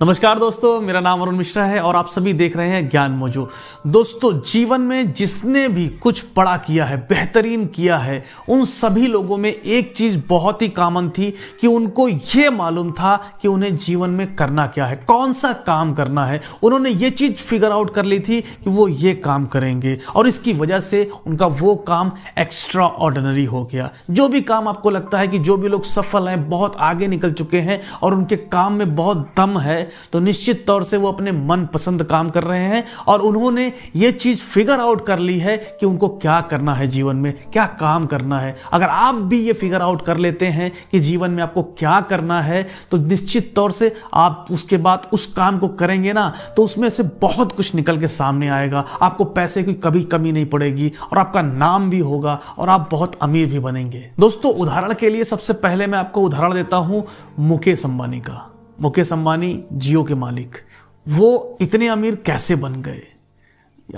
नमस्कार दोस्तों, मेरा नाम अरुण मिश्रा है और आप सभी देख रहे हैं ज्ञान मौजू। दोस्तों, जीवन में जिसने भी कुछ बड़ा किया है, बेहतरीन किया है, उन सभी लोगों में एक चीज़ बहुत ही कॉमन थी कि उनको ये मालूम था कि उन्हें जीवन में करना क्या है, कौन सा काम करना है। उन्होंने ये चीज़ फिगर आउट कर ली थी कि वो ये काम करेंगे और इसकी वजह से उनका वो काम एक्स्ट्रा ऑर्डिनरी हो गया। जो भी काम आपको लगता है कि जो भी लोग सफल हैं, बहुत आगे निकल चुके हैं और उनके काम में बहुत दम है तो निश्चित तौर से वो अपने मन पसंद काम कर रहे हैं और उन्होंने ये चीज़ फिगर आउट कर ली है कि उनको क्या करना है जीवन में, क्या काम करना है। अगर आप भी ये फिगर आउट कर लेते हैं कि जीवन में आपको क्या करना है तो निश्चित तौर से आप उसके बाद उस काम को करेंगे ना तो उसमें से बहुत कुछ निकल के सामने आएगा। आपको पैसे की कभी कमी नहीं पड़ेगी और आपका नाम भी होगा और आप बहुत अमीर भी बनेंगे। दोस्तों, उदाहरण के लिए सबसे पहले मैं आपको उदाहरण देता हूँ मुकेश अंबानी का। मुकेश अंबानी, जियो के मालिक। वो इतने अमीर कैसे बन गए?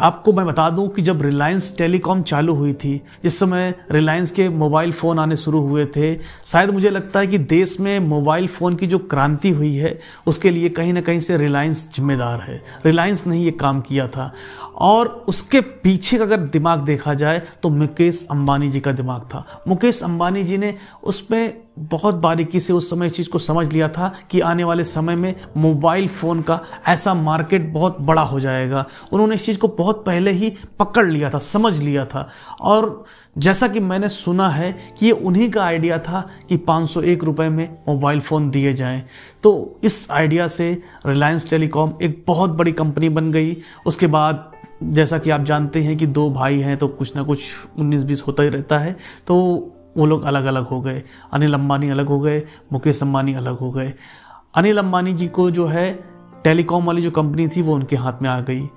आपको मैं बता दूँ कि जब रिलायंस टेलीकॉम चालू हुई थी, जिस समय रिलायंस के मोबाइल फ़ोन आने शुरू हुए थे, शायद मुझे लगता है कि देश में मोबाइल फ़ोन की जो क्रांति हुई है, उसके लिए कहीं ना कहीं से रिलायंस जिम्मेदार है। रिलायंस ने ही ये काम किया था। और उसके पीछे अगर दिमाग देखा जाए तो मुकेश अंबानी जी का दिमाग था। मुकेश अंबानी जी ने उसमें बहुत बारीकी से उस समय इस चीज़ को समझ लिया था कि आने वाले समय में मोबाइल फ़ोन का ऐसा मार्केट बहुत बड़ा हो जाएगा। उन्होंने इस चीज़ को बहुत पहले ही पकड़ लिया था, समझ लिया था। और जैसा कि मैंने सुना है कि ये उन्हीं का आइडिया था कि पाँच सौ एक में मोबाइल फ़ोन दिए जाएँ। तो इस आइडिया से रिलायंस टेलीकॉम एक बहुत बड़ी कंपनी बन गई। उसके बाद जैसा कि आप जानते हैं कि दो भाई हैं तो कुछ ना कुछ उन्नीस बीस होता ही रहता है। तो वो लोग अलग अलग हो गए। अनिल अंबानी अलग हो गए, मुकेश अंबानी अलग हो गए। अनिल अंबानी जी को जो है, टेलीकॉम वाली जो कंपनी थी, वो उनके हाथ में आ गई।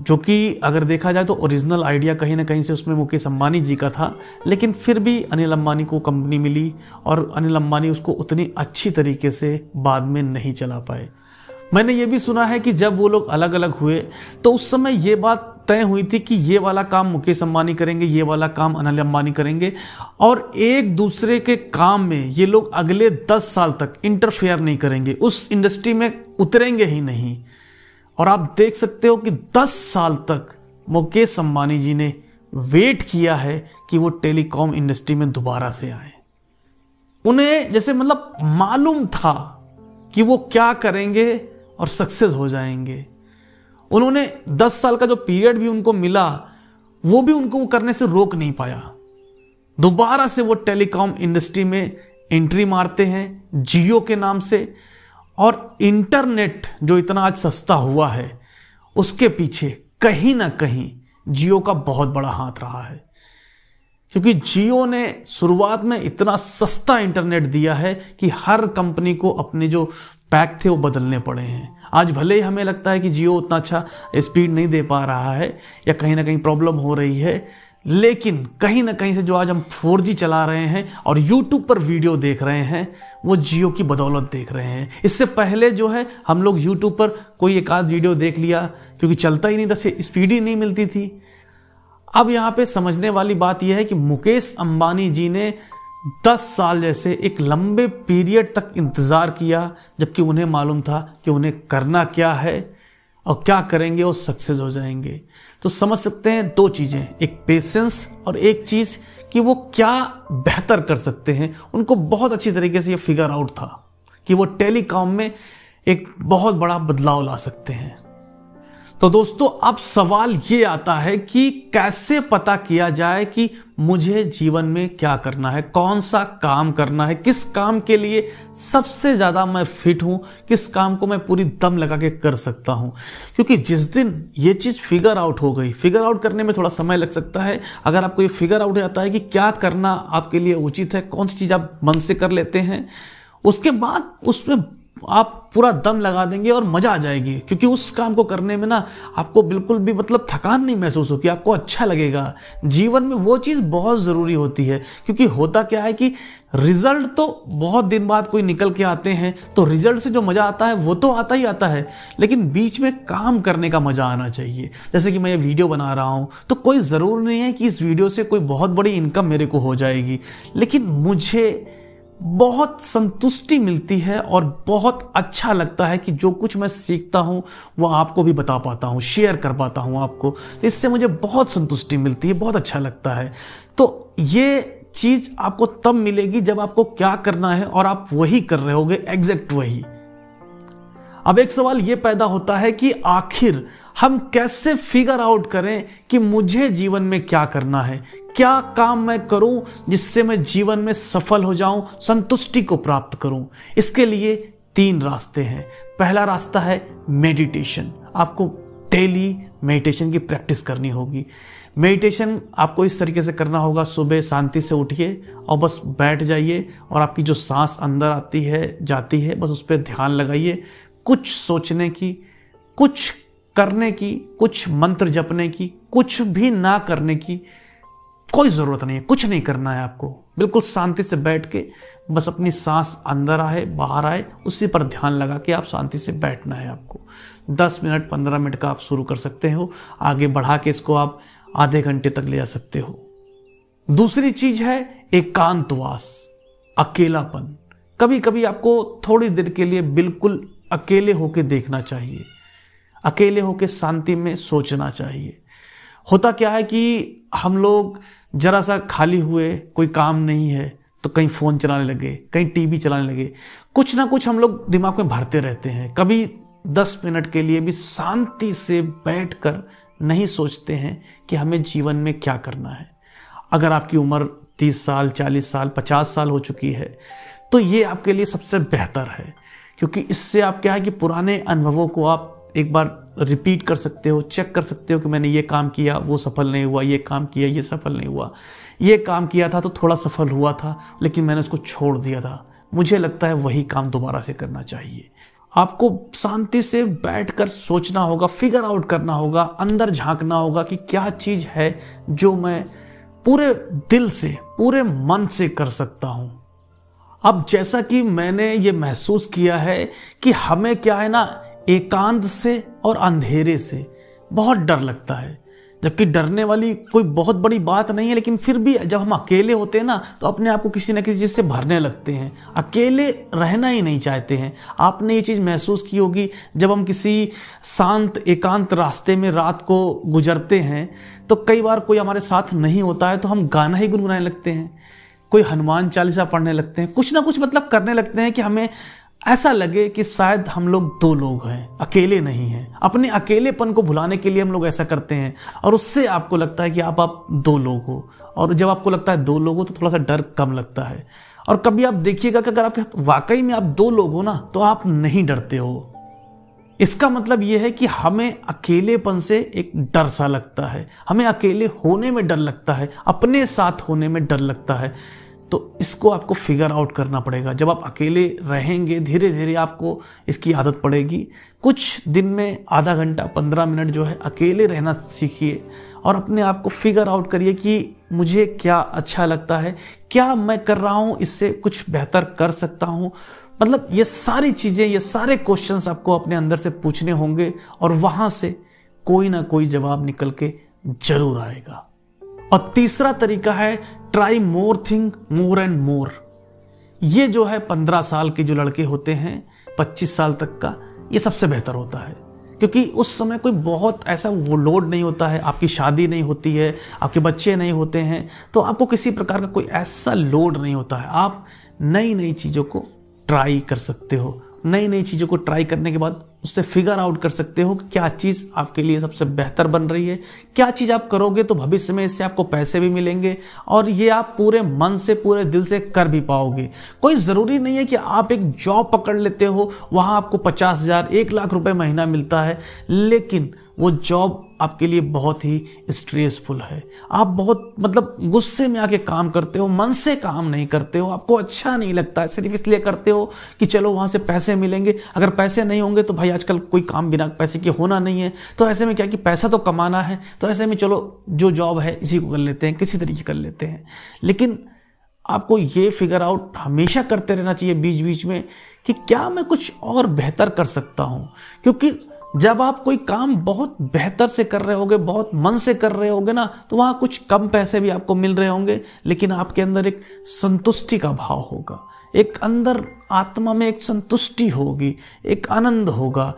जो कि अगर देखा जाए तो ओरिजिनल आइडिया कहीं ना कहीं से उसमें मुकेश अंबानी जी का था, लेकिन फिर भी अनिल अंबानी को कंपनी मिली और अनिल अंबानी उसको उतनी अच्छी तरीके से बाद में नहीं चला पाए। मैंने ये भी सुना है कि जब वो लोग अलग अलग हुए तो उस समय ये बात तय हुई थी कि ये वाला काम मुकेश अंबानी करेंगे, ये वाला काम अनिल अंबानी करेंगे। और एक दूसरे के काम में ये लोग अगले दस साल तक इंटरफेयर नहीं करेंगे। उस इंडस्ट्री में उतरेंगे ही नहीं। और आप देख सकते हो कि दस साल तक मुकेश अंबानी जी ने वेट किया है कि वो टेलीकॉम इंडस्ट्री में दोबारा से आए। उन्हें जैसे मतलब मालूम था कि वो क्या करेंगे और सक्सेस हो जाएँगे। उन्होंने 10 साल का जो पीरियड भी उनको मिला, वो भी उनको करने से रोक नहीं पाया। दोबारा से वो टेलीकॉम इंडस्ट्री में एंट्री मारते हैं, जियो के नाम से, और इंटरनेट जो इतना आज सस्ता हुआ है, उसके पीछे कहीं ना कहीं जियो का बहुत बड़ा हाथ रहा है। क्योंकि जियो ने शुरुआत में इतना सस्ता इंटरनेट दिया है कि हर कंपनी को अपने जो पैक थे वो बदलने पड़े हैं। आज भले ही हमें लगता है कि जियो उतना अच्छा स्पीड नहीं दे पा रहा है, या कहीं ना कहीं प्रॉब्लम हो रही है, लेकिन कहीं ना कहीं से जो आज हम 4G चला रहे हैं और YouTube पर वीडियो देख रहे हैं, वो जियो की बदौलत देख रहे हैं। इससे पहले जो है, हम लोग YouTube पर कोई एक आध वीडियो देख लिया, क्योंकि चलता ही नहीं था स्पीड ही नहीं मिलती थी। अब यहाँ पे समझने वाली बात यह है कि मुकेश अंबानी जी ने 10 साल जैसे एक लंबे पीरियड तक इंतज़ार किया, जबकि उन्हें मालूम था कि उन्हें करना क्या है और क्या करेंगे वो सक्सेस हो जाएँगे। तो समझ सकते हैं दो चीज़ें, एक पेशेंस और एक चीज़ कि वो क्या बेहतर कर सकते हैं। उनको बहुत अच्छी तरीके से ये फिगर आउट था कि वो टेलीकॉम में एक बहुत बड़ा बदलाव ला सकते हैं। तो दोस्तों, अब सवाल ये आता है कि कैसे पता किया जाए कि मुझे जीवन में क्या करना है, कौन सा काम करना है, किस काम के लिए सबसे ज़्यादा मैं फिट हूँ, किस काम को मैं पूरी दम लगा के कर सकता हूँ। क्योंकि जिस दिन ये चीज़ फिगर आउट हो गई फिगर आउट करने में थोड़ा समय लग सकता है। अगर आपको ये फिगर आउट आता है कि क्या करना आपके लिए उचित है, कौन सी चीज़ आप मन से कर लेते हैं, उसके बाद उसमें आप पूरा दम लगा देंगे और मज़ा आ जाएगी। क्योंकि उस काम को करने में ना आपको बिल्कुल भी मतलब थकान नहीं महसूस होगी, आपको अच्छा लगेगा। जीवन में वो चीज़ बहुत ज़रूरी होती है, क्योंकि होता क्या है कि रिज़ल्ट तो बहुत दिन बाद कोई निकल के आते हैं तो रिज़ल्ट से जो मज़ा आता है, वो तो आता ही आता है। लेकिन बीच में काम करने का मज़ा आना चाहिए। जैसे कि मैं ये वीडियो बना रहा हूँ तो कोई ज़रूर नहीं है कि इस वीडियो से कोई बहुत बड़ी इनकम मेरे को हो जाएगी। लेकिन मुझे बहुत संतुष्टि मिलती है और बहुत अच्छा लगता है कि जो कुछ मैं सीखता हूँ, वो आपको भी बता पाता हूँ शेयर कर पाता हूँ आपको। तो इससे मुझे बहुत संतुष्टि मिलती है, बहुत अच्छा लगता है। तो ये चीज़ आपको तब मिलेगी जब आपको क्या करना है और आप वही कर रहे होगे एग्जैक्ट वही। अब एक सवाल यह पैदा होता है कि आखिर हम कैसे फिगर आउट करें कि मुझे जीवन में क्या करना है? क्या काम मैं करूँ जिससे मैं जीवन में सफल हो जाऊँ, संतुष्टि को प्राप्त करूँ? इसके लिए तीन रास्ते हैं। पहला रास्ता है मेडिटेशन आपको डेली मेडिटेशन की प्रैक्टिस करनी होगी। मेडिटेशन आपको इस तरीके से करना होगा, सुबह शांति से उठिए और बस बैठ जाइए और आपकी जो सांस अंदर आती है, जाती है, बस उस पर ध्यान लगाइए। कुछ सोचने की, कुछ करने की, कुछ मंत्र जपने की, कुछ भी ना करने की कोई ज़रूरत नहीं है, कुछ नहीं करना है आपको। बिल्कुल शांति से बैठ के बस अपनी सांस अंदर आए, बाहर आए, उसी पर ध्यान लगा के आप शांति से बैठना है आपको। दस मिनट, पंद्रह मिनट का आप शुरू कर सकते हो, आगे बढ़ा के इसको आप आधे घंटे तक ले जा सकते हो। दूसरी चीज़ है एकांतवास, अकेलापन। कभी कभी आपको थोड़ी देर के लिए बिल्कुल अकेले होके देखना चाहिए, अकेले होके शांति में सोचना चाहिए। होता क्या है कि हम लोग जरा सा खाली हुए, कोई काम नहीं है तो कहीं फ़ोन चलाने लगे, कहीं टीवी चलाने लगे। कुछ ना कुछ हम लोग दिमाग में भरते रहते हैं। कभी दस मिनट के लिए भी शांति से बैठ कर नहीं सोचते हैं कि हमें जीवन में क्या करना है। अगर आपकी उम्र तीस साल, चालीस साल, पचास साल हो चुकी है तो ये आपके लिए सबसे बेहतर है। क्योंकि इससे आप क्या है कि पुराने अनुभवों को आप एक बार रिपीट कर सकते हो चेक कर सकते हो कि मैंने ये काम किया, वो सफल नहीं हुआ, ये काम किया, ये सफल नहीं हुआ। ये काम किया था तो थोड़ा सफल हुआ था, लेकिन मैंने उसको छोड़ दिया था। मुझे लगता है वही काम दोबारा से करना चाहिए। आपको शांति से बैठकर सोचना होगा फिगर आउट करना होगा, अंदर झांकना होगा कि क्या चीज़ है जो मैं पूरे दिल से, पूरे मन से कर सकता हूँ। अब जैसा कि मैंने ये महसूस किया है कि हमें क्या है ना एकांत से और अंधेरे से। बहुत डर लगता है। जबकि डरने वाली कोई बहुत बड़ी बात नहीं है, लेकिन फिर भी जब हम अकेले होते हैं ना तो अपने आप को किसी न किसी चीज़ से भरने लगते हैं। अकेले रहना ही नहीं चाहते हैं। आपने ये चीज़ महसूस की होगी, जब हम किसी शांत, एकांत रास्ते में रात को गुजरते हैं तो कई बार कोई हमारे साथ नहीं होता है तो हम गाना ही गुनगुनाने लगते हैं। कोई हनुमान चालीसा पढ़ने लगते हैं। कुछ ना कुछ मतलब करने लगते हैं कि हमें ऐसा लगे कि शायद हम लोग दो लोग हैं, अकेले नहीं हैं। अपने अकेलेपन को भुलाने के लिए हम लोग ऐसा करते हैं, और उससे आपको लगता है कि आप आप दो लोग हो। और जब आपको लगता है दो लोग हो तो थोड़ा सा डर कम लगता है। और कभी आप देखिएगा कि अगर आपके वाकई में आप दो लोग हो ना तो आप नहीं डरते हो। इसका मतलब यह है कि हमें अकेलेपन से एक डर सा लगता है। हमें अकेले होने में डर लगता है, अपने साथ होने में डर लगता है। तो इसको आपको फिगर आउट करना पड़ेगा। जब आप अकेले रहेंगे धीरे धीरे आपको इसकी आदत पड़ेगी। कुछ दिन में आधा घंटा, पंद्रह मिनट जो है अकेले रहना सीखिए और अपने आप को फिगर आउट करिए कि मुझे क्या अच्छा लगता है, क्या मैं कर रहा हूँ, इससे कुछ बेहतर कर सकता हूँ। मतलब ये सारी चीज़ें, ये सारे क्वेश्चंस आपको अपने अंदर से पूछने होंगे और वहाँ से कोई ना कोई जवाब निकल के ज़रूर आएगा। और तीसरा तरीका है try more thing more and more ये जो है पंद्रह साल के जो लड़के होते हैं, पच्चीस साल तक का, ये सबसे बेहतर होता है। क्योंकि उस समय कोई बहुत ऐसा वो लोड नहीं होता है, आपकी शादी नहीं होती है, आपके बच्चे नहीं होते हैं तो आपको किसी प्रकार का कोई ऐसा लोड नहीं होता है। आप नई नई चीज़ों को ट्राई कर सकते हो। नई नई चीज़ों को ट्राई करने के बाद उससे फिगर आउट कर सकते हो कि क्या चीज़ आपके लिए सबसे बेहतर बन रही है। क्या चीज़ आप करोगे तो भविष्य में इससे आपको पैसे भी मिलेंगे और ये आप पूरे मन से, पूरे दिल से कर भी पाओगे। कोई ज़रूरी नहीं है कि आप एक जॉब पकड़ लेते हो, वहाँ आपको पचास हज़ार, एक लाख रुपए महीना मिलता है, लेकिन वो जॉब आपके लिए बहुत ही स्ट्रेसफुल है। आप बहुत मतलब गुस्से में आके काम करते हो, मन से काम नहीं करते हो, आपको अच्छा नहीं लगता है सिर्फ़ इसलिए करते हो कि चलो वहाँ से पैसे मिलेंगे। अगर पैसे नहीं होंगे तो भाई आजकल कोई काम बिना पैसे के होना नहीं है। तो ऐसे में क्या कि पैसा तो कमाना है तो ऐसे में चलो जो जॉब है इसी को कर लेते हैं, किसी तरीके कर लेते हैं। लेकिन आपको ये फिगर आउट हमेशा करते रहना चाहिए बीच बीच में कि क्या मैं कुछ और बेहतर कर सकता हूँ? क्योंकि जब आप कोई काम बहुत बेहतर से कर रहे होगे, बहुत मन से कर रहे होगे ना तो वहाँ कुछ कम पैसे भी आपको मिल रहे होंगे, लेकिन आपके अंदर एक संतुष्टि का भाव होगा। एक अंदर आत्मा में एक संतुष्टि होगी, एक आनंद होगा।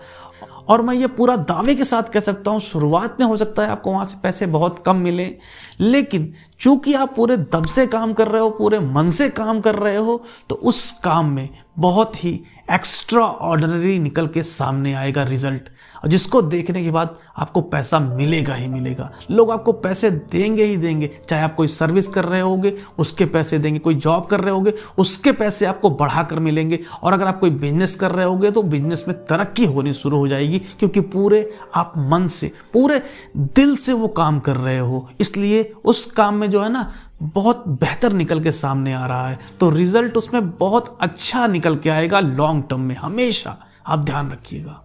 और मैं ये पूरा दावे के साथ कह सकता हूँ, शुरुआत में हो सकता है आपको वहाँ से पैसे बहुत कम मिले, लेकिन चूँकि आप पूरे दम से काम कर रहे हो, पूरे मन से काम कर रहे हो तो उस काम में बहुत ही एक्स्ट्रा ऑर्डनरी निकल के सामने आएगा रिज़ल्ट और जिसको देखने के बाद आपको पैसा मिलेगा ही मिलेगा। लोग आपको पैसे देंगे ही देंगे। चाहे आप कोई सर्विस कर रहे होगे, उसके पैसे देंगे। कोई जॉब कर रहे होगे, उसके पैसे आपको बढ़ाकर मिलेंगे। और अगर आप कोई बिज़नेस कर रहे होगे तो बिज़नेस में तरक्की होनी शुरू हो जाएगी। क्योंकि पूरे आप मन से, पूरे दिल से वो काम कर रहे हो। इसलिए उस काम में जो है ना बहुत बेहतर निकल के सामने आ रहा है। तो रिज़ल्ट उसमें बहुत अच्छा निकल के आएगा लॉन्ग टर्म में। हमेशा आप ध्यान रखिएगा।